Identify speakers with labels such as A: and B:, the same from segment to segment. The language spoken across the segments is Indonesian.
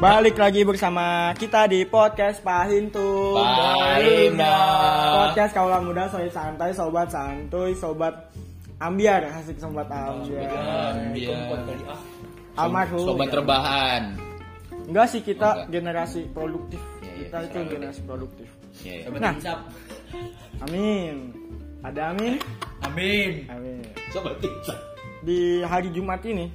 A: Balik lagi bersama kita di podcast Pahintu.
B: Pahinda.
A: Podcast kaulah muda soy santai, sobat santuy, sobat ambiar, asik sobat ambiar.
B: Ambiar.
A: Almarhum.
B: Sobat rebahan.
A: Enggak sih kita
B: Enggak.
A: generasi produktif.
B: Iya, iya,
A: kita itu generasi produktif.
B: Iya.
A: Nah. Amin. Ada amin?
C: Amin.
A: Amin.
B: Sobat.
A: Di hari Jumat ini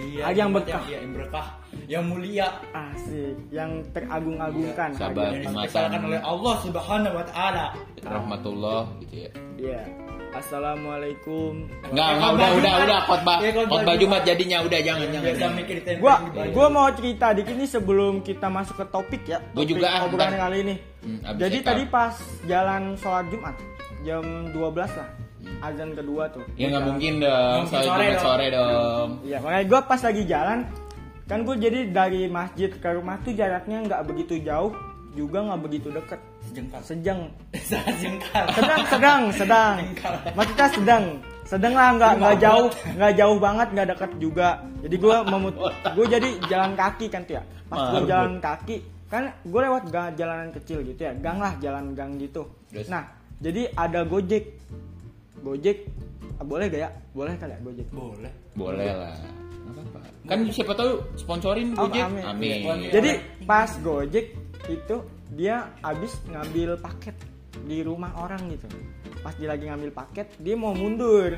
C: Dia
A: Hari berkah.
C: Yang berkah, yang mulia,
A: asik, yang teragung-agungkan.
B: Iya, sabar.
A: hari
C: yang dispesialkan oleh Allah Subhanahu wa taala.
B: Rahmatullah gitu ya.
A: Iya. Assalamualaikum.
B: Enggak, enggak udah udah udah khotbah.
C: Iya, khotbah Jumat.
B: Jadinya udah jangan jangan.
C: Biasa mikir kita yang
A: Gua gua mau cerita dikit nih sebelum kita masuk ke topik ya.
B: Gua juga, ah,
A: obrolan kali ini.
B: Hmm,
A: Jadi tadi pas jalan sholat Jumat jam 12 lah. Azan kedua tuh.
B: Ya nggak
A: Gua
B: mungkin dong. Soal
C: sore
B: Jumat
C: dong.
B: sore dong.
A: Iya, makanya gua pas lagi jalan kan gue jadi dari masjid ke rumah tuh jaraknya nggak begitu jauh juga nggak begitu deket.
C: Sejengkal.
A: sejeng.
C: Sejengkal.
A: sedang sedang sedang. Maksudnya sedang. Sedang lah nggak nggak jauh nggak jauh banget nggak deket juga. Jadi gue memut gue jadi jalan kaki kan tuh ya. Pas gue jalan kaki kan gue lewat gang jalanan kecil gitu ya gang lah jalan gang gitu.
B: Terus?
A: nah jadi ada gojek. Gojek ah, boleh gak ya? Boleh kali ya gojek?
C: Boleh.
B: Boleh lah. Apa-apa. Kan siapa tahu sponsorin
A: Oh,
B: Gojek.
A: amin.
B: Amin.
C: Iya.
A: Jadi pas Gojek itu dia habis ngambil paket di rumah orang gitu. Pas dia lagi ngambil paket, dia mau mundur.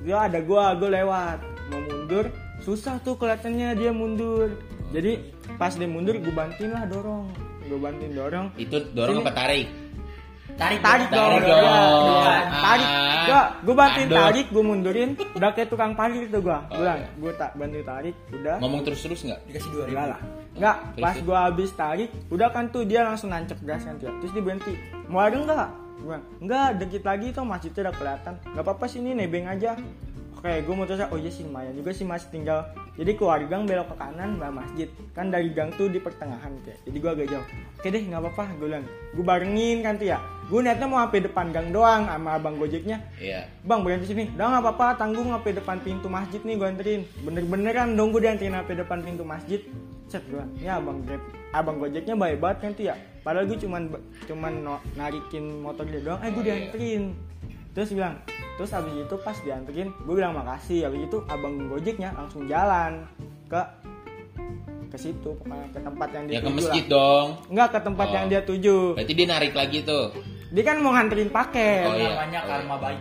A: Dia ada gua, gua lewat. Mau mundur, susah tuh kelihatannya dia mundur. Jadi pas dia mundur, gua bantuin lah dorong. Gua bantuin dorong.
B: Itu dorong
A: Sini.
B: apa tarik?
C: Tarik,
A: Tarik dong,
B: Tarik dong.
A: ya.
B: Ah.
A: tarik. Gua, gua bantuin
B: Aduh.
A: tarik, gua mundurin. Udah kayak tukang parkir tuh gua.
B: Oh,
A: Gua,
B: iya.
A: gua tak bantu tarik, udah.
B: Ngomong terus-terus nggak?
C: Dikasih dua ribu.
A: Enggak lah.
B: Terus
A: pas gua habis tarik, udah kan tuh dia langsung nancep gas kan tuh. ya. Terus dia berhenti. Mau ada enggak? Gua, enggak, dikit lagi tuh masjidnya udah kelihatan. Enggak apa-apa sini nebeng aja. Oke, gue mau terus, oh iya sih lumayan juga sih masih tinggal. Jadi keluar gang belok ke kanan mbak masjid. Kan dari gang tuh di pertengahan kayak. Jadi gue agak jauh. Oke deh, nggak apa-apa. Gue bilang, gue barengin kan tuh ya. Gue niatnya mau sampai depan gang doang sama abang gojeknya.
B: Iya.
A: Bang berhenti sini. Udah nggak apa-apa, tanggung sampai depan pintu masjid nih gue anterin. Bener-beneran dong gue dianterin sampai depan pintu masjid. Set gue. Ya abang grab, abang gojeknya baik banget kan tuh ya. Padahal gue cuman cuman no- narikin motor dia doang. Eh gue
B: Oh, iya.
A: dianterin. Terus bilang, terus abis itu pas dianterin, gue bilang makasih. Abis itu abang gojeknya langsung jalan ke ke situ pokoknya ke tempat yang dia
B: Ya ke
A: tuju
B: masjid
A: lah.
B: dong.
A: Enggak ke tempat
B: Oh.
A: yang dia tuju.
B: Berarti dia narik lagi tuh.
A: Dia kan mau nganterin paket.
B: Oh, iya.
C: Namanya
B: Oh,
C: karma baik.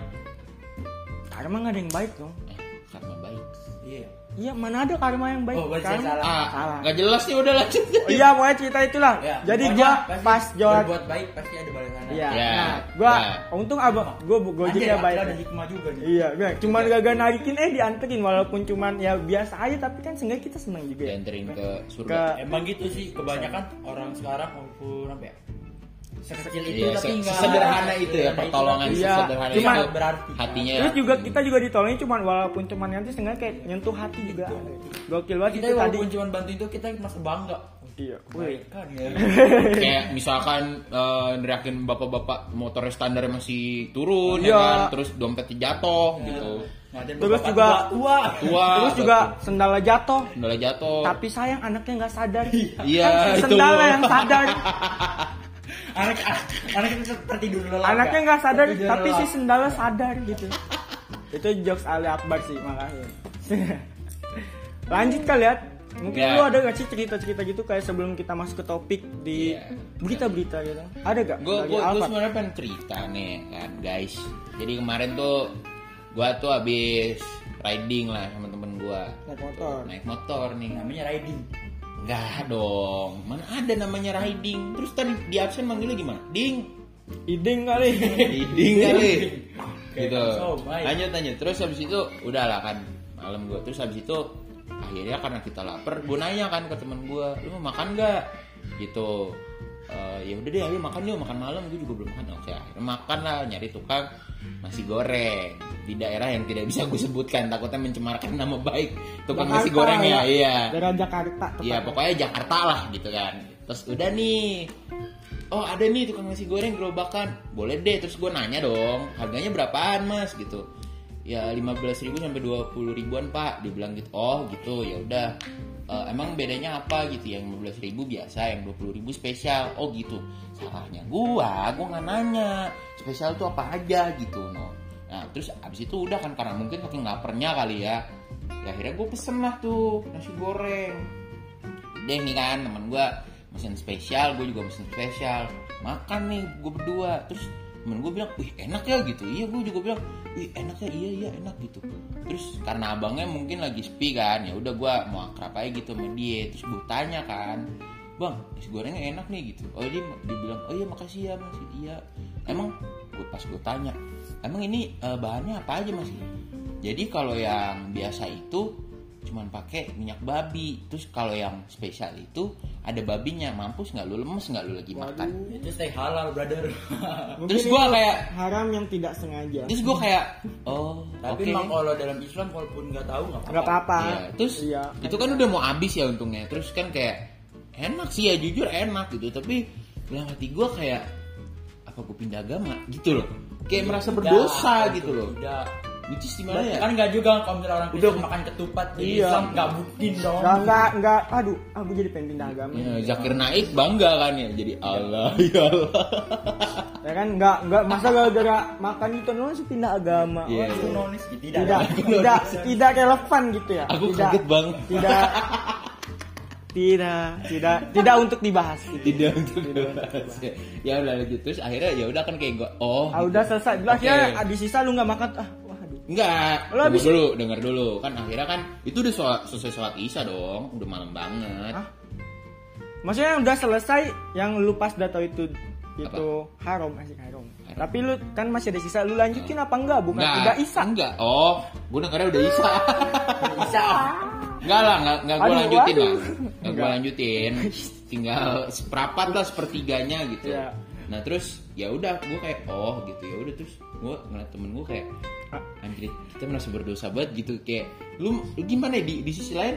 A: Karma nggak ada yang baik dong.
B: Eh, karma baik.
C: Iya.
A: Iya, mana ada karma yang baik?
C: Oh,
A: karma.
C: salah.
B: Ah,
A: Salah.
B: nggak jelas nih udah lanjut.
A: Oh, iya, pokoknya cerita itulah.
C: Ya,
A: Jadi gua
C: pasti
A: pas jawab
C: berbuat baik pasti ada balasannya.
A: Iya.
B: Ya,
A: Nah, gua
B: ya.
A: untung abang gua gojeknya baik.
C: Ada hikmah juga nih.
A: Iya, gue cuman gak narikin eh dianterin walaupun cuman ya biasa aja tapi kan seenggaknya kita seneng juga ya.
B: Dianterin ke surga.
A: Ke
C: Emang gitu sih kebanyakan orang sekarang maupun apa ya? Sekecil itu
B: Iya,
C: tapi
B: se-
C: enggak
B: sesederhana itu ya, pertolongan
A: Iya,
B: sesederhana
A: cuman-
B: itu.
C: berarti.
B: hatinya.
A: Terus juga kita juga ditolongin cuman walaupun cuman nanti seenggaknya kayak nyentuh hati juga. Gokil banget
C: Kita
A: itu tadi.
C: walaupun cuma bantu itu kita merasa bangga.
A: Iya. Wih.
C: Kan ya.
B: kayak misalkan eh, neriakin bapak-bapak motornya standar masih turun ya
A: Iya.
B: kan terus dompetnya jatuh gitu
C: Ngatain
A: Terus
C: bapak
A: juga
C: tua, tua.
B: tua
A: Terus juga sendalnya jatuh.
B: udah jatuh
A: Tapi sayang anaknya nggak sadar.
B: Iya,
A: Kan
B: itu.
A: sendalnya yang sadar.
C: anak anak itu tertidur lelah.
A: Anaknya nggak sadar,
C: Tertidur
A: tapi si
C: lelah.
A: sendalnya sadar gitu. Itu jokes Ali Akbar sih, makasih. Lanjut kali ya. Mungkin
B: Ya.
A: lu ada gak sih cerita-cerita gitu kayak sebelum kita masuk ke topik di
B: Iya.
A: berita-berita gitu? Ada gak?
B: gue gue sebenarnya pengen cerita nih kan guys jadi kemarin tuh gue tuh habis riding lah sama temen gue
A: Naik motor.
B: naik motor nih
C: namanya riding.
B: Enggak dong. Mana ada namanya riding. Terus tadi di absen manggilnya gimana? Ding.
A: Iding kali.
B: Iding kali. Gitu. lanjut lanjut. Terus habis itu udah lah kan malam gue terus habis itu akhirnya karena kita lapar gue nanya kan ke temen gue lu mau makan nggak? Gitu. Eh, ya udah deh ayo makan yuk makan malam. Gue juga belum makan. Oke akhirnya makan lah nyari tukang nasi goreng di daerah yang tidak bisa gue sebutkan takutnya mencemarkan nama baik tukang nasi goreng ya
A: ya.
B: iya.
A: Daerah Jakarta.
B: Iya pokoknya Jakarta lah gitu kan. Terus udah nih Oh ada nih tukang nasi goreng gerobakan. Boleh deh terus gue nanya dong Harganya berapaan mas? Gitu. Ya 15 ribu sampai 20 ribuan pak. Dia bilang gitu Oh gitu ya udah. "Eh, emang bedanya apa gitu yang 15 ribu biasa yang 20 ribu spesial? Oh gitu. Salahnya gua gua nggak nanya. Spesial tuh apa aja gitu no nah terus abis itu udah kan karena mungkin saking lapernya kali ya. Ya akhirnya gue pesen lah tuh nasi goreng. Deh nih kan teman gue mesin spesial gue juga mesin spesial. Makan nih gue berdua. Terus temen gue bilang wih enak ya gitu. Iya gue juga bilang wih enak ya iya iya enak gitu. Terus karena abangnya mungkin lagi sepi kan ya udah gue mau akrab aja gitu sama dia. Terus gue tanya kan bang nasi gorengnya enak nih gitu. Oh dia dia bilang oh iya makasih ya mas. Iya. Emang gue pas gue tanya emang ini eh, bahannya apa aja mas? Jadi kalau yang biasa itu cuman pakai minyak babi. Terus kalau yang spesial itu ada babinya. Mampus nggak lu lemes nggak lu lagi makan?
C: Itu stay halal, brother.
A: Mungkin
B: Terus gua
A: itu
B: kayak-
A: haram yang tidak sengaja.
B: terus gue kayak oh
C: Tapi
B: oke.
C: memang kalau dalam Islam walaupun nggak tahu nggak
A: apa-apa.
B: Iya, terus
A: Iya.
B: itu kan udah mau habis ya untungnya. Terus kan kayak enak sih ya jujur enak gitu. Tapi dalam hati gue kayak apa gue pindah agama? Gitu loh kayak merasa berdosa
C: Tidak,
B: gitu loh
C: Tidak.
B: which is gimana ya
C: Kan nggak juga kalau misalnya orang
B: Udah-
C: Kristen makan ketupat di
A: Iya.
C: Islam nggak mungkin dong.
A: Enggak, enggak, enggak. Aduh, aku jadi pengen pindah agama.
B: Ya, Zakir naik bangga kan ya jadi Allah ya Allah
A: Ya kan enggak, enggak masa gara-gara makan itu sih pindah agama.
B: Iya.
A: Waduh.
C: Itu nonis gitu. Tidak.
A: Tidak, tidak, tidak relevan gitu ya.
B: Aku
A: tidak,
B: kaget banget.
A: Tidak, tidak, tidak, tidak untuk dibahas.
B: tidak untuk dibahas. ya udah lanjut terus akhirnya ya udah kan kayak gue oh
A: Ah,
B: gitu.
A: udah selesai. Lah
B: Oke.
A: akhirnya di sisa lu nggak makan. Ah, waduh.
B: Enggak,
A: Lo
B: tunggu
A: habis-
B: dulu, denger dulu. Kan akhirnya kan itu udah sholat, selesai sholat isya dong, udah malam banget.
A: Hah? Maksudnya udah selesai, yang lu pas udah tahu itu itu haram masih haram. Tapi lu kan masih ada sisa, lu lanjutin apa enggak? Bukan udah isa.
B: Enggak. Oh, gue dengernya udah isa.
C: Bisa.
B: enggak lah, enggak, enggak gue lanjutin
A: waduh.
B: lah. Enggak gue
A: Enggak.
B: lanjutin. Tinggal seperempat lah, sepertiganya gitu.
A: Iya.
B: Nah terus ya udah, gue kayak oh gitu ya udah terus gue ngeliat temen gue kayak anjir kita merasa berdosa banget gitu kayak lu, lu gimana ya, di di sisi lain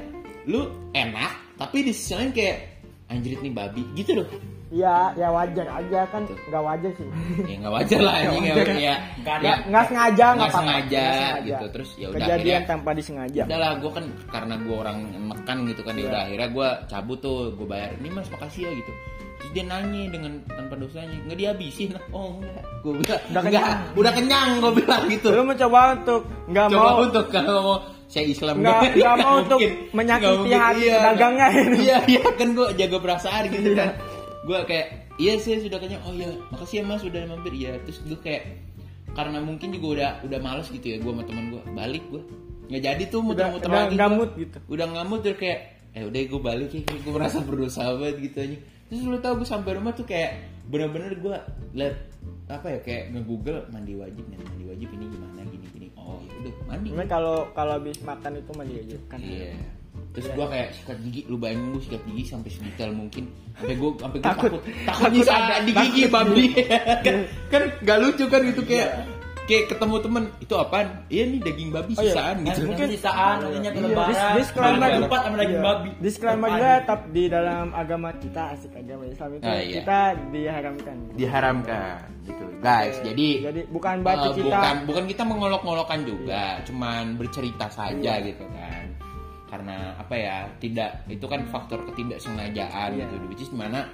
B: lu enak tapi di sisi lain kayak anjrit nih babi gitu loh
A: Iya, ya wajar aja kan, nggak wajar sih.
B: ya nggak wajar lah anjing ya,
A: wajar.
B: ya,
C: Nggak
B: ya,
A: Nggak nggak sengaja,
B: nggak
A: nggak
B: sengaja,
A: Nggak sengaja.
B: gitu terus ya udah
A: Kejadian
B: akhirnya
A: tanpa disengaja.
B: udah lah gue kan karena gue orang makan gitu kan ya
A: Iya.
B: udah akhirnya gue cabut tuh gue bayar ini mas makasih ya gitu terus dia nanya dengan tanpa dosanya nggak dihabisin oh enggak gue bilang
A: Udah
B: enggak
A: kenyang.
B: udah kenyang gue bilang gitu
A: Lu mencoba untuk nggak
B: coba
A: mau
B: untuk kalau mau saya Islam
A: Nggak- nggak mau untuk menyakiti
B: Nggak
A: hati
B: iya.
A: pedagangnya.
B: iya iya kan gue jaga perasaan gitu
A: Iya.
B: kan gue kayak iya sih sudah kenyang oh iya makasih ya mas udah mampir iya terus gue kayak karena mungkin juga udah udah males gitu ya gue sama teman gue balik gue nggak jadi tuh
A: udah
B: muter-muter
A: udah
B: lagi
A: nggak
B: gua.
A: gitu.
B: udah ngamut terus kayak eh udah gue balik ya gue merasa berdosa banget gitu aja terus lu tau gue sampai rumah tuh kayak bener-bener gue liat apa ya kayak nge-google mandi wajib nih mandi wajib ini gimana gini gini oh ya udah mandi
A: kalau kalau habis makan itu mah diwajibkan.
B: Iya. Terus gua kayak sikat gigi, lu bayangin gua sikat gigi sampai sedetail mungkin. Sampai gua sampai gua
A: Takut.
B: takut bisa
A: ada-
B: di gigi babi. kan kan gak lucu kan gitu kayak kayak ketemu temen itu apaan? Iya nih daging babi
A: Oh, iya.
B: sisaan gitu.
C: Mungkin
A: Mungkin-
C: sisaan nantinya ke
A: Iya,
C: lebaran.
A: dis- disclaimer
C: Empat sama daging
A: Iya.
C: babi.
A: Disclaimer juga tetap di dalam agama kita asik agama Islam itu
B: Ah, iya.
A: kita diharamkan.
B: Diharamkan gitu. Guys, jadi
A: Jadi bukan berarti
B: eh,
A: kita
B: bukan bukan kita mengolok-ngolokkan juga, cuman bercerita saja
A: Iya.
B: gitu kan. Karena apa ya? Tidak itu kan faktor ketidaksengajaan
A: Iya.
B: gitu. Which is di mana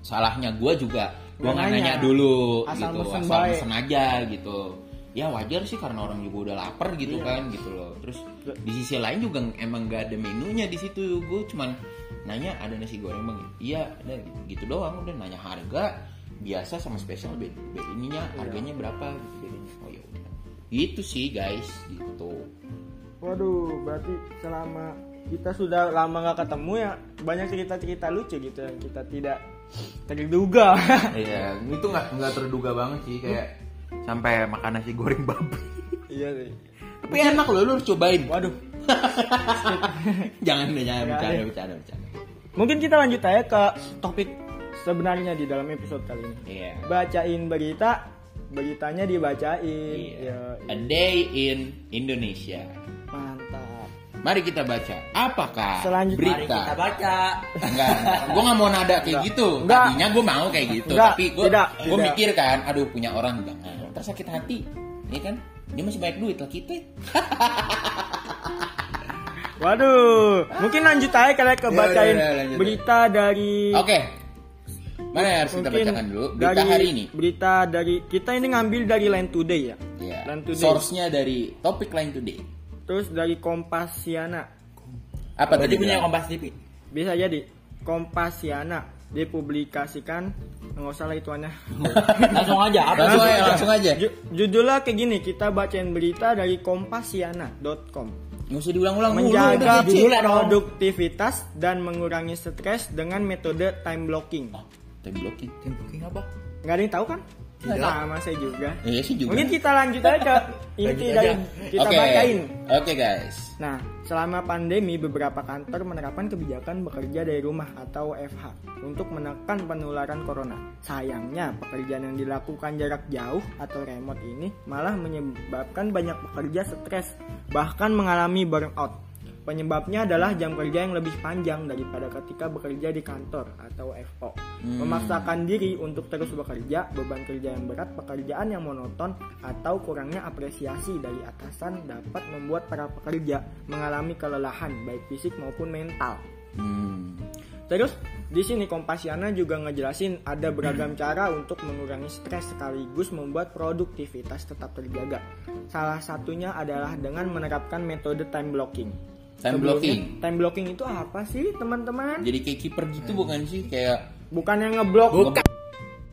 B: salahnya gua juga gua
A: Nggak nanya.
B: nanya dulu
A: Asal
B: gitu,
A: mesen
B: asal mesen aja gitu. Ya wajar sih karena orang juga udah lapar gitu
A: Iya.
B: kan gitu loh. Terus di sisi lain juga emang gak ada menunya di situ. Gue cuman nanya ada nasi goreng bang? Iya ada gitu, gitu doang. Udah nanya harga biasa sama spesial bed, bed ininya
A: Iya.
B: harganya berapa gitu. Oh ya udah. Gitu sih guys gitu.
A: Waduh, berarti selama kita sudah lama nggak ketemu ya banyak cerita-cerita lucu gitu yang kita tidak terduga.
B: Iya, itu nggak nggak terduga banget sih kayak sampai makan nasi goreng babi.
A: iya sih.
B: Tapi enak loh, lu harus cobain.
A: Waduh,
B: jangan deh, jangan bercanda, bercanda, bercanda.
A: mungkin kita lanjut aja ke topik sebenarnya di dalam episode kali ini.
B: Iya.
A: Bacain berita, beritanya dibacain.
B: Iya.
A: Ya,
B: A day in Indonesia. Mari kita baca. Apakah
A: Selanjutnya.
C: Mari
B: berita?
C: kita baca.
B: Enggak, gue nggak mau nada kayak
A: Enggak.
B: gitu.
A: Enggak.
B: Tadinya gue mau kayak gitu,
A: Enggak,
B: tapi gue gue mikir kan, aduh punya orang jangan, ntar sakit hati, ya kan? Dia masih banyak duit lah kita.
A: Waduh, mungkin lanjut aja kalian ke
B: Ya, udah, lanjut.
A: berita dari
B: Oke. Mana yang harus kita bacakan dulu? Berita
A: dari
B: hari ini.
A: Berita dari kita ini ngambil dari Line Today ya.
B: Ya.
A: Line Today.
B: Source-nya dari topik lain today.
A: Terus dari Kompasiana.
B: Apa tadi
C: punya? Kompas TV.
A: Bisa jadi Kompasiana dipublikasikan nggak usah lah ituannya.
C: Langsung aja. Apa
B: Langsung aja, langsung aja.
A: Ju- judulnya kayak gini, kita bacain berita dari kompasiana.com.
B: Nggak usah diulang-ulang
A: Menjaga produktivitas dan mengurangi stres dengan metode time blocking.
B: Oh, time blocking.
C: Tim booking apa?
A: Nggak ada yang tahu kan?
B: Tidak.
A: Sama saya juga.
B: Iya sih juga.
A: Mungkin kita lanjut aja ke inti
C: aja.
A: kita
B: Oke.
A: bacain.
B: Oke guys.
A: Nah, selama pandemi beberapa kantor menerapkan kebijakan bekerja dari rumah atau FH untuk menekan penularan corona. Sayangnya, pekerjaan yang dilakukan jarak jauh atau remote ini malah menyebabkan banyak pekerja stres, bahkan mengalami burnout. Penyebabnya adalah jam kerja yang lebih panjang daripada ketika bekerja di kantor atau FO. Memaksakan diri untuk terus bekerja, beban kerja yang berat, pekerjaan yang monoton, atau kurangnya apresiasi dari atasan dapat membuat para pekerja mengalami kelelahan baik fisik maupun mental.
B: Hmm.
A: Terus di sini Kompasiana juga ngejelasin ada beragam cara untuk mengurangi stres sekaligus membuat produktivitas tetap terjaga. Salah satunya adalah dengan menerapkan metode time blocking.
B: Time blocking.
A: Time blocking itu apa sih teman-teman?
B: Jadi kayak kiper gitu bukan sih? Kayak
A: Bukan yang ngeblok.
C: Bukan.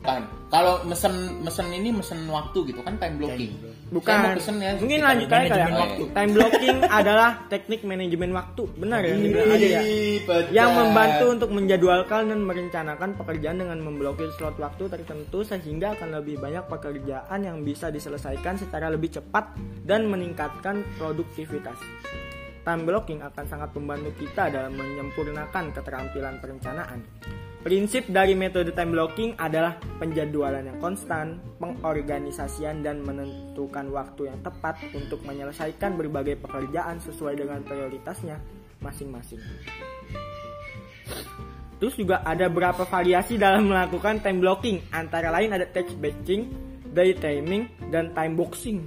B: kan. Kalau mesen mesen ini mesen waktu gitu kan time blocking.
A: Bukan.
B: Saya mau pesen ya.
A: Mungkin lanjut aja kali ya.
C: manajemen waktu.
A: Time blocking adalah teknik manajemen waktu. Benar ya? Dibilang aja ya.
B: Pecah.
A: Yang membantu untuk menjadwalkan dan merencanakan pekerjaan dengan memblokir slot waktu tertentu sehingga akan lebih banyak pekerjaan yang bisa diselesaikan secara lebih cepat dan meningkatkan produktivitas. Time blocking akan sangat membantu kita dalam menyempurnakan keterampilan perencanaan. Prinsip dari metode time blocking adalah penjadwalan yang konstan, pengorganisasian dan menentukan waktu yang tepat untuk menyelesaikan berbagai pekerjaan sesuai dengan prioritasnya masing-masing. Terus juga ada beberapa variasi dalam melakukan time blocking, antara lain ada text batching, day timing, dan time boxing.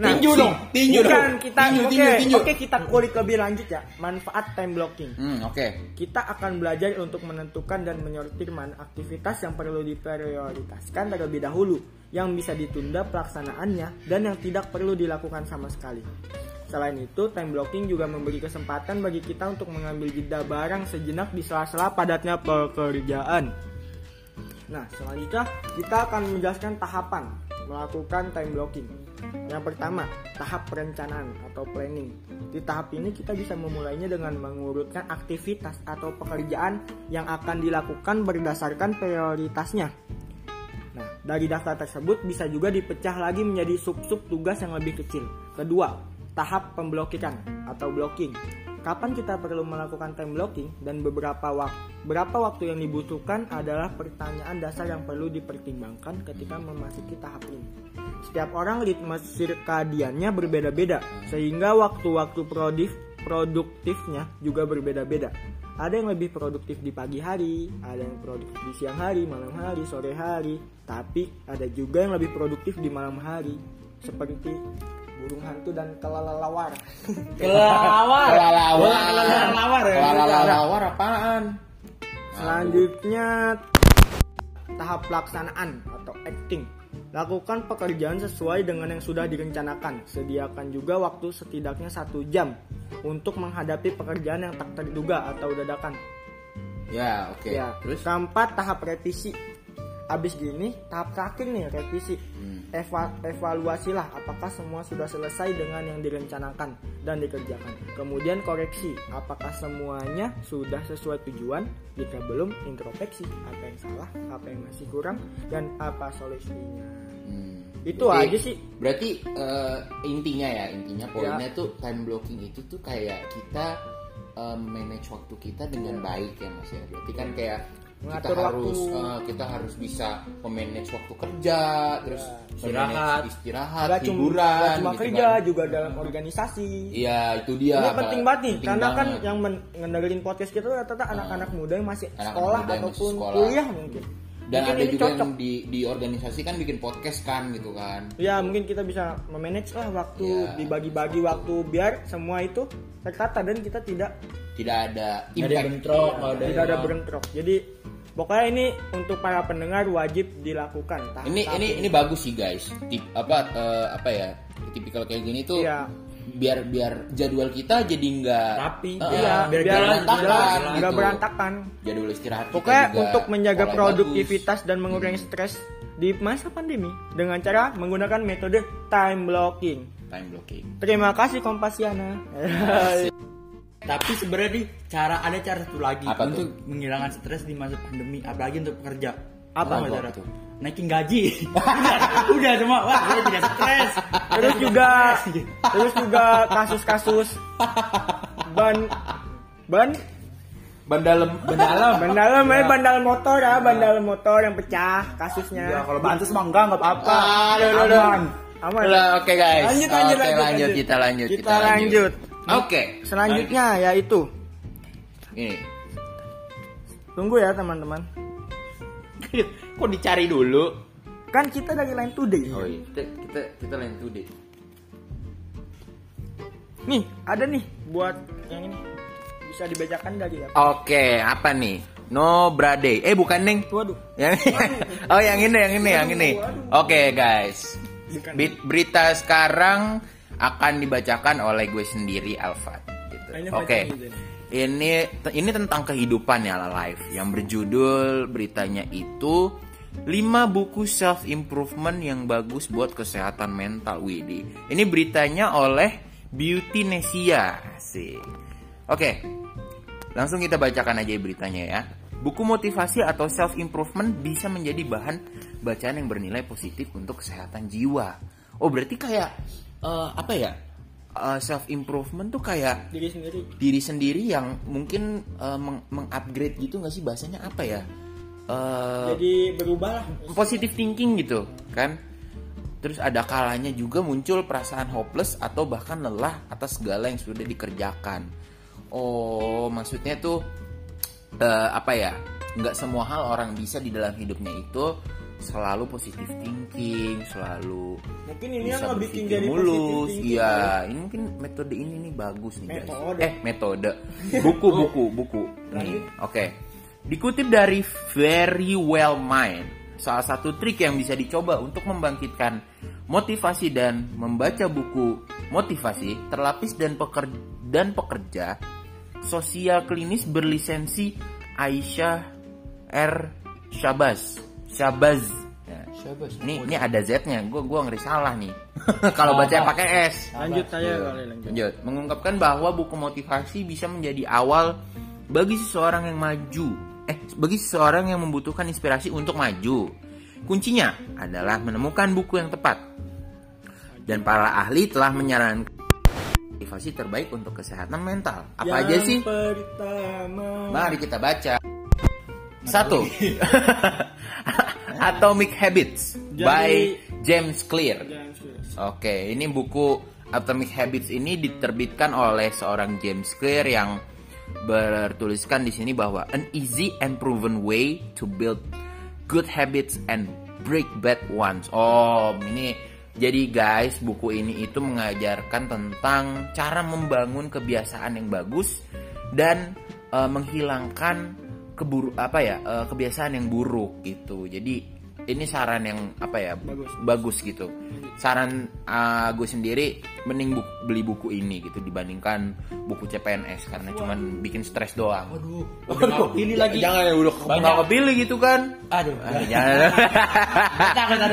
B: Tinju dong, tinju
A: bukan
B: dong.
A: kita
B: Tinju,
A: oke
B: tinju, tinju.
A: oke kita kulik lebih lanjut ya manfaat time blocking.
B: Hmm, oke.
A: Kita akan belajar untuk menentukan dan menyortir mana aktivitas yang perlu diprioritaskan terlebih dahulu, yang bisa ditunda pelaksanaannya dan yang tidak perlu dilakukan sama sekali. Selain itu, time blocking juga memberi kesempatan bagi kita untuk mengambil jeda barang sejenak di sela-sela padatnya pekerjaan. Nah, selanjutnya kita akan menjelaskan tahapan melakukan time blocking. Yang pertama, tahap perencanaan atau planning. Di tahap ini kita bisa memulainya dengan mengurutkan aktivitas atau pekerjaan yang akan dilakukan berdasarkan prioritasnya. Nah, dari daftar tersebut bisa juga dipecah lagi menjadi sub-sub tugas yang lebih kecil. Kedua, tahap pemblokiran atau blocking. Kapan kita perlu melakukan time blocking dan beberapa waktu berapa waktu yang dibutuhkan adalah pertanyaan dasar yang perlu dipertimbangkan ketika memasuki tahap ini. Setiap orang ritme sirkadiannya berbeda-beda sehingga waktu-waktu prodif produktifnya juga berbeda-beda. Ada yang lebih produktif di pagi hari, ada yang produktif di siang hari, malam hari, sore hari, tapi ada juga yang lebih produktif di malam hari seperti burung hantu dan kelelawar.
C: Kelawar.
B: Kelalawar.
C: Kelelawar ya.
B: Kelalawar apaan?
A: Selanjutnya tahap pelaksanaan atau acting. Lakukan pekerjaan sesuai dengan yang sudah direncanakan. Sediakan juga waktu setidaknya satu jam untuk menghadapi pekerjaan yang tak terduga atau dadakan.
B: Ya, oke.
A: Ya,
B: Terus
A: keempat tahap revisi. Abis gini tahap terakhir nih revisi. Eva- evaluasilah apakah semua sudah selesai dengan yang direncanakan dan dikerjakan. Kemudian koreksi apakah semuanya sudah sesuai tujuan. Jika belum, introspeksi apa yang salah, apa yang masih kurang, dan apa solusinya.
B: Hmm.
A: Itu
B: Berarti-
A: aja sih.
B: Berarti eh, intinya ya, intinya poinnya tuh time blocking itu tuh kayak kita eh, manage waktu kita dengan baik ya Mas ya. Berarti kan kayak kita
A: Mengatur
B: harus
A: waktu.
B: eh, kita harus bisa memanage waktu kerja, terus
C: Istirahat.
B: istirahat,
A: Gak cuma,
B: hiburan
A: gak cuma
B: gitu
A: kerja,
B: kan.
A: juga dalam organisasi.
B: Iya, itu dia.
A: Ini penting banget nih,
B: Penting
A: karena kan
B: banget.
A: yang men- ngedengerin podcast kita tuh rata-rata anak-anak muda yang masih
B: Anak-anak
A: sekolah
B: muda yang masih
A: ataupun
B: sekolah.
A: kuliah mungkin.
B: Dan
A: Mungkin
B: ada juga
A: cocok.
B: yang di di organisasi kan bikin podcast kan gitu kan.
A: Ya mungkin kita bisa memanage lah waktu
B: Iya.
A: dibagi-bagi waktu biar semua itu tertata dan kita tidak
B: Tidak ada
C: Nggak ada
B: impact.
C: bentrok, ada
A: tidak ada
C: yang-
A: berentrok. Jadi pokoknya ini untuk para pendengar wajib dilakukan. Tahap-
B: Ini
A: tahap
B: ini ini bagus sih guys. Tip, apa eh, apa ya? Tipikal kayak gini tuh
A: Iya.
B: biar biar jadwal kita jadi nggak
C: Rapi.
B: Eh,
A: Iya,
C: biar
A: biar
B: berantakan gitu.
A: berantakan.
B: Jadwal istirahat kita
A: Pokoknya
B: juga
A: untuk menjaga produktivitas dan mengurangi stres di masa pandemi dengan cara menggunakan metode time blocking.
B: bagus. time blocking.
A: Terima kasih Kompasiana.
C: Tapi sebenarnya nih cara ada cara satu lagi
B: Apa tuh?
C: untuk menghilangkan stres di masa pandemi, apalagi untuk pekerja.
B: Apa tuh?
C: cara
B: tuh?
C: Naikin gaji. udah, udah cuma wah saya tidak stres.
A: terus juga terus juga kasus-kasus ban ban
B: Ban dalam.
C: Ban dalam.
A: ban dalam eh ban dalam motor ya ban dalam motor yang pecah kasusnya
C: Ya, kalau bantus mah enggak enggak apa-apa.
B: Ah, aduh, aduh, aduh.
C: Aman.
A: aman
B: Udah, Oke guys.
A: Lanjut, lanjut,
B: Oke,
A: lanjut,
B: lanjut,
A: lanjut.
B: kita lanjut.
A: Kita lanjut.
B: Oke.
A: selanjutnya yaitu
B: Ini.
A: tunggu ya teman-teman
B: Kok dicari dulu?
A: kan kita dari line today
B: Oh iya, kita kita kita lain today.
A: nih ada nih buat yang ini bisa dibacakan dari ya
B: Oke, apa nih? No Brade. Eh bukan Neng.
A: waduh
B: Yang Oh, yang ini, yang ini, yang ini. Oke, guys.
A: Bukan.
B: Berita sekarang akan dibacakan oleh gue sendiri Alfat gitu. Oke.
A: nih.
B: Ini ini tentang kehidupan ya live yang berjudul beritanya itu 5 buku self improvement yang bagus buat kesehatan mental Widi. Ini beritanya oleh Beauty Nesia. Sih. Oke. Langsung kita bacakan aja beritanya ya. Buku motivasi atau self improvement bisa menjadi bahan bacaan yang bernilai positif untuk kesehatan jiwa. Oh, berarti kayak eh, apa ya? self improvement tuh kayak
A: diri sendiri
B: diri sendiri yang mungkin eh, meng- mengupgrade gitu nggak sih bahasanya apa ya? Eh,
A: jadi berubah lah
B: positive thinking gitu kan terus ada kalanya juga muncul perasaan hopeless atau bahkan lelah atas segala yang sudah dikerjakan oh maksudnya tuh eh, apa ya nggak semua hal orang bisa di dalam hidupnya itu selalu positive thinking selalu
A: mungkin ini
B: bisa
A: yang
B: berpikir
A: jadi
B: mulus. iya
A: kali.
B: ini mungkin metode ini nih bagus nih guys.
A: Metode.
B: eh metode. Buku buku buku. Nih oke. Dikutip dari Very Well Mind salah satu trik yang bisa dicoba untuk membangkitkan motivasi dan membaca buku motivasi terlapis dan pekerja dan pekerja sosial klinis berlisensi Aisyah R. Syabaz Syabaz Ya. Ini ini ada Z-nya. Gua gua ngeri salah nih. Kalau baca pakai S.
A: lanjut saya kali lanjut
B: Lanjut. Mengungkapkan bahwa buku motivasi bisa menjadi awal bagi seseorang yang maju. Eh, bagi seseorang yang membutuhkan inspirasi untuk maju. Kuncinya adalah menemukan buku yang tepat. Dan para ahli telah menyarankan motivasi terbaik untuk kesehatan mental. Apa
A: Yang
B: aja sih?
A: pertama
B: Mari kita baca. Satu. Atomic Habits
A: Jadi-
B: by James Clear. Oke, ini buku Atomic Habits ini diterbitkan oleh seorang James Clear yang bertuliskan di sini bahwa an easy and proven way to build good habits and break bad ones. Oh, ini jadi guys, buku ini itu mengajarkan tentang cara membangun kebiasaan yang bagus dan eh, menghilangkan keburu apa ya eh, kebiasaan yang buruk gitu. Jadi ini saran yang apa ya
A: Bagus.
B: bagus gitu. Saran uh, gue sendiri mending bu- beli buku ini gitu dibandingkan buku CPNS karena cuman bikin stres doang.
C: Waduh, nggak pilih lagi.
B: Jangan ya udah nggak kepilih gitu kan.
C: Aduh,
B: Ah, jangan.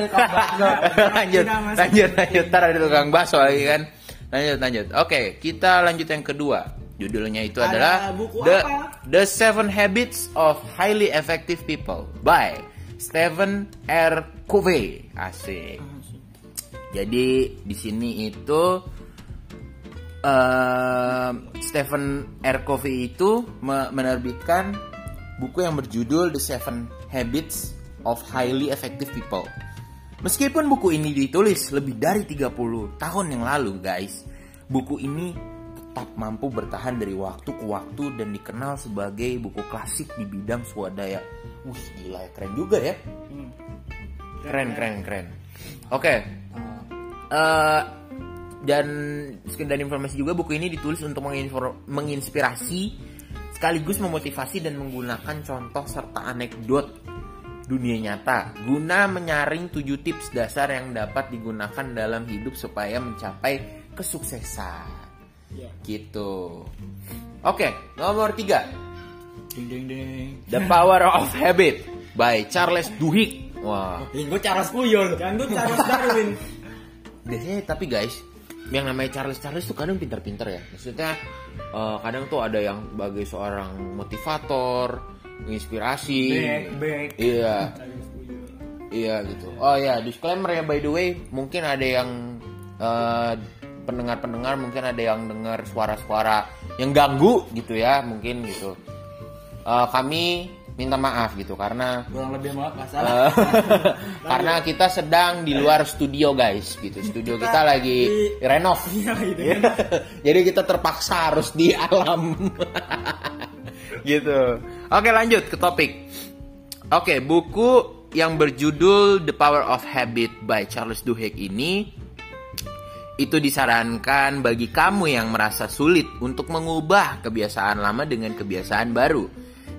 B: Lanjut, lanjut, lanjut. Ntar ada tukang bakso lagi kan. Lanjut, lanjut. Oke, kita lanjut yang kedua. Judulnya itu
A: Ada
B: adalah
A: buku
B: The
A: apa?
B: The Seven Habits of Highly Effective People by Stephen R. Covey. Asik. Jadi di sini itu eh, Stephen R. Covey itu me- menerbitkan buku yang berjudul The Seven Habits of Highly Effective People. Meskipun buku ini ditulis lebih dari 30 tahun yang lalu, guys, buku ini tetap mampu bertahan dari waktu ke waktu dan dikenal sebagai buku klasik di bidang swadaya. Wih, gila ya, keren juga ya.
A: Hmm.
B: Keren, keren, keren. Oke. Eh, dan sekedar informasi juga buku ini ditulis untuk menginspirasi sekaligus memotivasi dan menggunakan contoh serta anekdot dunia nyata guna menyaring tujuh tips dasar yang dapat digunakan dalam hidup supaya mencapai kesuksesan
A: Iya.
B: gitu oke nomor tiga
C: Ding ding ding.
B: The Power of Habit by Charles Duhigg wah
C: Ini gue cara skuyol.
A: Kan tuh Charles Darwin.
B: biasanya tapi guys yang namanya Charles Charles tuh kadang pintar-pintar ya maksudnya eh, kadang tuh ada yang sebagai seorang motivator menginspirasi
C: Back back.
B: iya iya gitu oh ya disclaimer ya by the way mungkin ada yang eh, pendengar-pendengar mungkin ada yang dengar suara-suara yang ganggu gitu ya mungkin gitu. Eh, kami minta maaf gitu karena
C: Kurang lebih maaf nggak salah.
B: Eh, karena kita sedang di luar studio guys gitu. Studio kita, lagi
A: di-
B: renov.
A: Iya, gitu
B: jadi kita terpaksa harus di alam. Gitu. Oke lanjut ke topik. Oke buku yang berjudul The Power of Habit by Charles Duhigg ini itu disarankan bagi kamu yang merasa sulit untuk mengubah kebiasaan lama dengan kebiasaan baru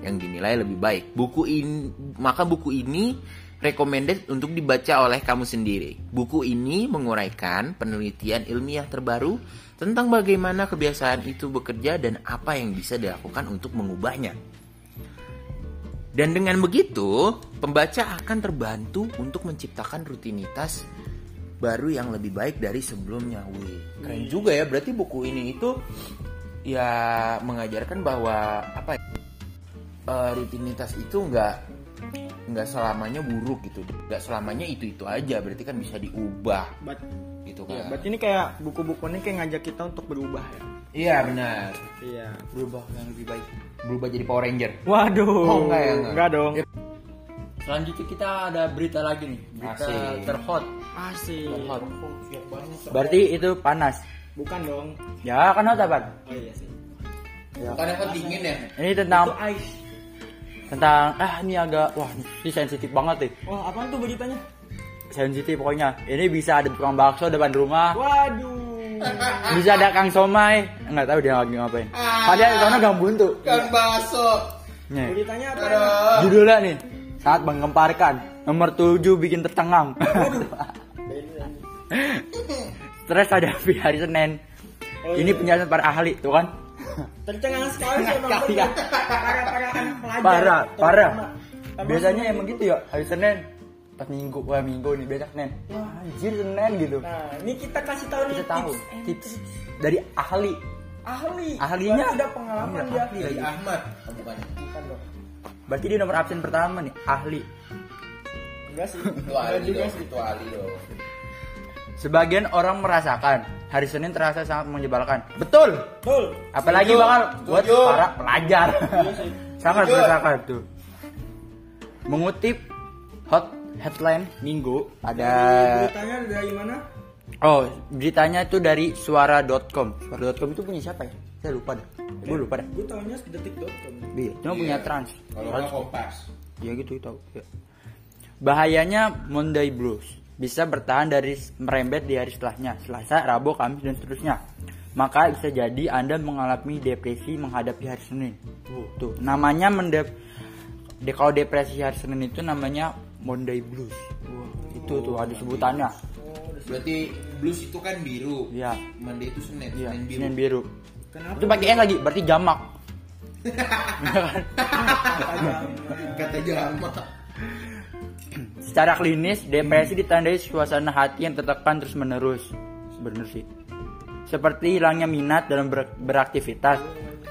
B: yang dinilai lebih baik. Buku ini maka buku ini recommended untuk dibaca oleh kamu sendiri. Buku ini menguraikan penelitian ilmiah terbaru tentang bagaimana kebiasaan itu bekerja dan apa yang bisa dilakukan untuk mengubahnya. Dan dengan begitu, pembaca akan terbantu untuk menciptakan rutinitas baru yang lebih baik dari sebelumnya. Wih, keren juga ya. Berarti buku ini itu ya mengajarkan bahwa apa ya, eh, rutinitas itu nggak nggak selamanya buruk gitu, nggak selamanya itu itu aja. Berarti kan bisa diubah
A: But,
B: gitu
A: ya,
B: kan.
A: berarti ini kayak buku-buku ini kayak ngajak kita untuk berubah ya.
B: Iya benar.
A: Iya.
B: Berubah yang lebih baik. Berubah jadi Power Ranger.
A: Waduh.
B: Oh, enggak ya, enggak.
A: dong.
B: Ya.
C: Selanjutnya kita ada berita lagi nih. Berita
B: Asik.
C: terhot.
A: Asik.
B: Terhot.
C: Berarti itu panas.
A: Bukan dong.
C: Ya kan hot apa?
A: Oh iya sih.
B: Bukan apa dingin ya?
C: Ini tentang
A: Itu ice.
C: tentang ah ini agak wah ini sensitif banget nih.
A: Wah, apaan tuh beritanya?
C: Sensitif pokoknya. Ini bisa ada tukang bakso depan rumah.
A: Waduh.
C: Bisa ada Kang Somai. Enggak tahu dia lagi ngapain. Padahal di sana gang buntu.
B: Kan baso.
C: Nih.
A: Beritanya apa?
C: Judulnya nih saat menggemparkan nomor 7 bikin tercengang. Stres ada di hari Senin.
A: Oh,
C: Ini
A: iya.
C: penjelasan para ahli tuh kan.
A: Tercengang sekali sih emang.
C: Iya.
A: Parah-parah anak pelajar.
C: Parah, parah. Biasanya emang gitu ya hari Senin pas minggu wah minggu nih beda Senin. Wah, anjir Senin gitu.
A: Nah, ini kita kasih tahu nih
C: Kita tahu
A: tips
C: dari ahli.
A: ahli.
C: Ahlinya.
A: Udah pengalaman dia.
C: ahli.
B: Ahmad, bukan.
A: Bukan dong.
C: Berarti dia nomor absen pertama nih ahli.
A: Enggak sih.
B: Itu
A: juga
B: dong,
A: sih.
B: itu dong.
C: Sebagian orang merasakan hari Senin terasa sangat menyebalkan. Betul.
A: Betul.
C: Apalagi
B: Setuju,
C: bakal buat
B: setuju.
C: para pelajar.
A: sih.
C: Sangat
B: Setuju.
C: merasakan tuh. Mengutip hot headline Minggu ada
A: Beritanya dari mana?
C: oh beritanya itu dari suara.com. Suara.com itu punya siapa ya? Saya lupa dah. Gue lupa dah.
A: Gue tahunya detik.com.
C: Iya, cuma punya trans.
B: Kalau nggak kompas.
C: Ya gitu tahu. Ya. Bahayanya Monday Blues bisa bertahan dari merembet di hari setelahnya, Selasa, Rabu, Kamis dan seterusnya. Maka bisa jadi Anda mengalami depresi menghadapi hari Senin. Tuh, namanya mendep de kalau depresi hari Senin itu namanya Monday Blues. Itu tuh ada sebutannya.
B: Berarti blues itu kan biru.
C: Iya.
B: Monday itu Senin,
C: Iya,
B: Senin biru.
C: Senin biru.
A: Kenapa?
C: Itu pakai S lagi, berarti jamak.
B: Kata Jama.
C: Secara klinis, depresi ditandai suasana hati yang tertekan terus menerus. Bener sih. Seperti hilangnya minat dalam ber- beraktivitas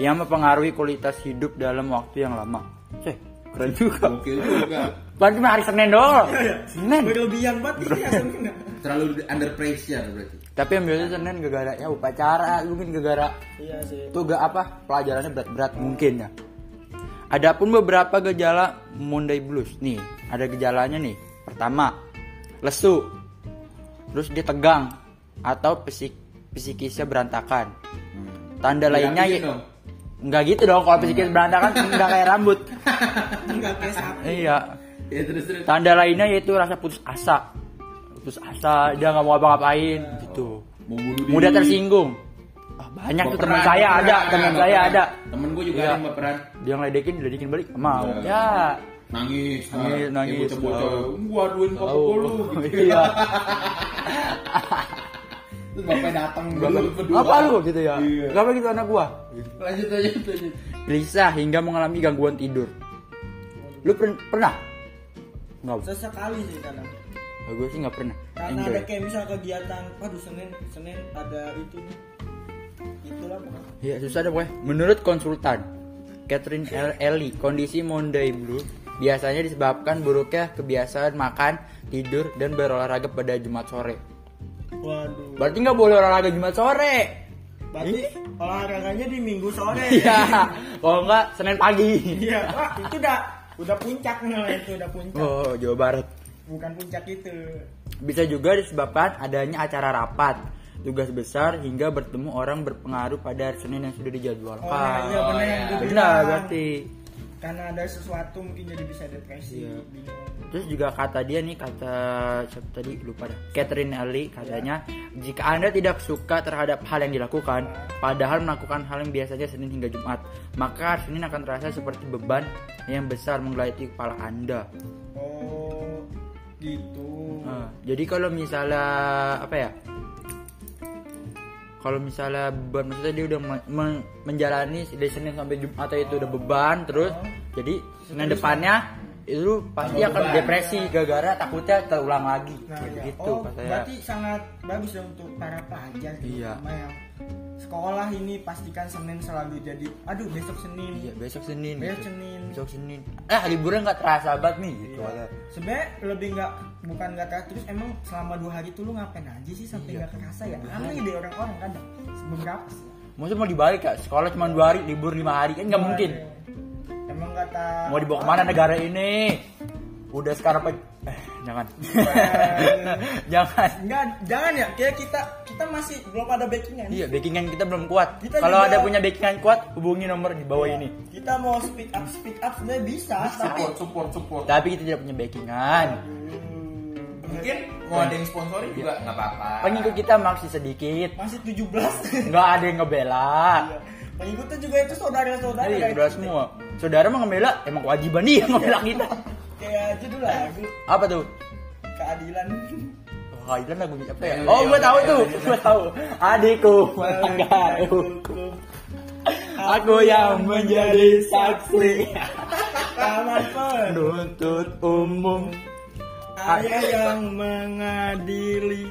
C: yang mempengaruhi kualitas hidup dalam waktu yang lama. Ceh, keren juga.
B: Oke juga.
C: Berarti hari Senin doang. Senin.
A: Berlebihan banget ini ya.
B: Terlalu under pressure berarti.
C: Tapi yang biasa Senin gegara ya upacara, mungkin gegara
A: Iya sih.
C: itu gak apa pelajarannya berat-berat mungkin ya. Adapun beberapa gejala Monday Blues nih, ada gejalanya nih. Pertama, lesu. Terus dia tegang atau psik psikisnya berantakan. Tanda lainnya
B: Bilangin
C: ya
B: dong.
C: Enggak gitu dong, kalau psikis berantakan enggak kayak rambut.
A: Enggak kayak sapi.
C: Iya.
B: Ya terus terus.
C: Tanda lainnya yaitu rasa putus asa. Putus asa, dia nggak mau apa-ngapain gitu.
B: Mau bunuh diri.
C: Mudah tersinggung. Ah, banyak tuh teman saya ada, teman saya ada.
B: Temen gue juga
C: Iya.
B: ada yang baperan.
C: Dia ngeledekin, diledekin balik, mau.
B: Iya.
C: Ya.
B: Nangis,
C: Nangis, nangis.
B: Ya, bocah-bocah, gua aduin papa
C: Oh,
B: lu. Gitu.
C: iya.
B: Terus bapaknya datang
C: Bapak,
B: berdua.
C: apa lu gitu ya?
B: Iya.
C: Kenapa gitu anak gua?
B: Lanjut lanjut lanjut.
C: Gelisah hingga mengalami gangguan tidur. Lu per- pernah? Enggak.
A: Sesekali sih kadang.
C: Gue sih nggak pernah.
A: Karena
C: Enjoy.
A: ada kayak misal kegiatan, waduh Senin, Senin ada itu nih. Itulah pokoknya.
C: Ya susah deh pokoknya. Menurut konsultan Catherine L. Ellie, kondisi Monday Blue biasanya disebabkan buruknya kebiasaan makan, tidur, dan berolahraga pada Jumat sore.
A: Waduh.
C: Berarti nggak boleh olahraga Jumat sore.
A: Berarti olahraganya di Minggu sore.
C: Iya. Kalau nggak Senin pagi.
A: Iya, wah itu udah udah puncak nih itu udah puncak.
C: Oh, Jawa Barat.
A: Bukan puncak itu.
C: Bisa juga disebabkan adanya acara rapat, tugas besar hingga bertemu orang berpengaruh pada hari Senin yang sudah dijadwalkan.
A: Oh, nah, iya benar yang gue
C: Benar berarti.
A: Karena ada sesuatu mungkin jadi bisa depresi.
C: Iya. Terus juga kata dia nih kata siapa tadi lupa dah. Catherine Ellie katanya jika anda tidak suka terhadap hal yang dilakukan, padahal melakukan hal yang biasanya Senin hingga Jumat, maka hari Senin akan terasa seperti beban yang besar menggeliti kepala anda.
A: Oh, gitu.
C: Nah, jadi kalau misalnya apa ya? Kalau misalnya beban maksudnya dia udah men- men- menjalani dari Senin sampai Jumat itu udah beban terus jadi Senin depannya itu pasti akan
B: beban.
C: depresi gara-gara takutnya terulang lagi
A: Nah, iya.
C: gitu
A: oh,
C: katanya.
A: berarti sangat bagus ya untuk para pelajar
C: Iya.
A: yang sekolah ini pastikan Senin selalu jadi aduh besok Senin
C: Iya, besok Senin.
A: Besok
C: gitu.
A: Senin.
C: Besok Senin. Eh, liburnya nggak terasa banget nih gitu.
A: Iya. Sebenarnya lebih nggak bukan nggak terasa terus emang selama dua hari itu lu ngapain aja sih sampai
C: Iya.
A: nggak kerasa ya aneh deh orang-orang kadang beberapa sih
C: Maksudnya mau dibalik ya? Sekolah cuma dua hari, libur lima hari kan nggak mungkin.
A: emang kata
C: Mau dibawa ke mana negara ini? Udah sekarang apa? Eh, jangan. jangan.
A: Enggak, jangan ya. Kayak kita kita masih belum ada backingan.
C: Iya, backingan kita belum kuat.
A: Kita
C: Kalau
A: juga-
C: ada punya backingan kuat, hubungi nomor di bawah ini.
A: Kita mau speed up, speed up sebenarnya bisa, tapi
B: Support support support.
C: Tapi kita tidak punya backingan.
A: Hmm,
B: Mungkin mau ada yang sponsori juga nggak apa-apa.
C: Pengikut kita masih sedikit.
A: masih 17.
C: Nggak ada yang ngebela.
A: Iya. Pengikutnya juga itu saudara-saudara.
C: Iya, saudara semua. Saudara mah ngebela, emang kewajiban dia ngebela kita.
A: Kayak judul lagu
C: Apa tuh?
A: keadilan.
C: Oh, Kailan lagu apa ya? Oh, gue tahu tuh.
B: iya.
C: Gue tahu. Adikku, Manggaru. Aku yang menjadi saksi.
A: Taman penuh
C: Nuntut umum.
A: ayah yang mengadili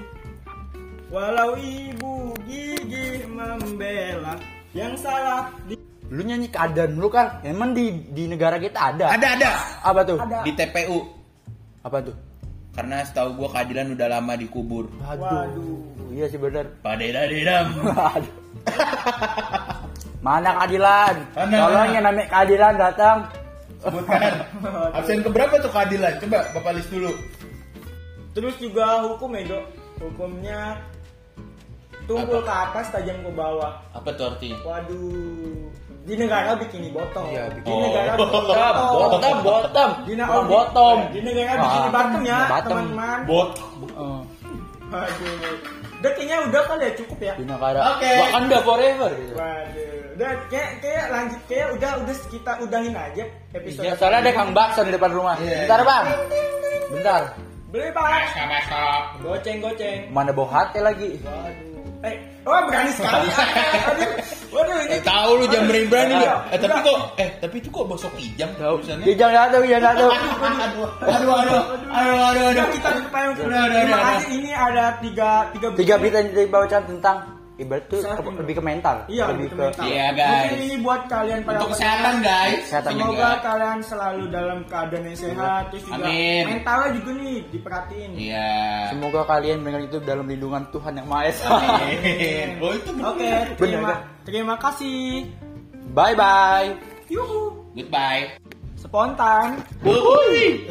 A: walau ibu gigih membela yang salah di
C: Lu nyanyi keadaan lu kan? Emang di di negara kita ada?
B: Ada ada
C: Apa tuh?
A: Ada.
B: di TPU.
C: Apa tuh?
B: Karena setahu gua keadilan udah lama dikubur.
C: Waduh.
A: Waduh.
C: Iya sih benar.
B: Padedadedam.
C: Aduh. Mana keadilan?
B: Mana?
C: Tolong yang namanya keadilan datang.
B: Sebutkan. Absen keberapa tuh keadilan? Coba Bapak list dulu.
A: terus juga hukum ya dok hukumnya tumpul ke atas tajam ke bawah
B: Apa tuh artinya?
A: waduh di negara bikini bottom
C: Iya,
A: di
C: bikini
A: negara
B: Oh.
A: bikini
C: Bottom, bottom, bottom.
A: di negara
C: bottom.
A: di negara bikini bottom ya teman-teman
B: Bot.
C: Oh,
A: waduh udah kayaknya udah kali ya cukup ya
C: di negara
B: Oke.
C: Wakanda forever gitu.
A: waduh udah kayak kayak lanjut kayak udah udah kita udahin aja episode
C: Ya, soalnya ada Kang Bakso di depan rumah.
B: Iya.
C: Bentar, Bang. Bentar.
A: beli pak
B: Besok.
A: goceng goceng
C: Mana bawa hati lagi?
A: waduh eh oh berani sekali waduh waduh ini
B: Eh, tahu lu jam berani berani lu.
A: Iya.
B: Eh tapi kok eh tapi itu kok bosok ijam
C: Tahu.
B: tulisannya?
C: Dia jangan satu, jangan satu.
B: Aduh, aduh, aduh, aduh, aduh,
A: Udah
B: aduh.
A: kita tutup aja.
B: Udah.
A: Ini ada tiga tiga
C: Tiga berita yang dibawakan tentang ibarat tuh ke- lebih ke mental.
A: Iya,
C: lebih ke
A: mental.
B: Iya, guys.
A: Mungkin ini buat kalian para
B: Untuk kesehatan guys.
C: Kesehatan
A: Semoga kalian selalu dalam keadaan yang sehat, terus juga
B: Amin.
A: mentalnya juga nih diperhatiin.
B: Iya.
C: Semoga kalian mendengar itu dalam lindungan Tuhan yang Maha Esa.
B: Oh itu.
A: Oke, terima terima kasih.
C: Bye bye.
A: Yuhu.
B: Goodbye.
A: Spontan.
B: Wuhui.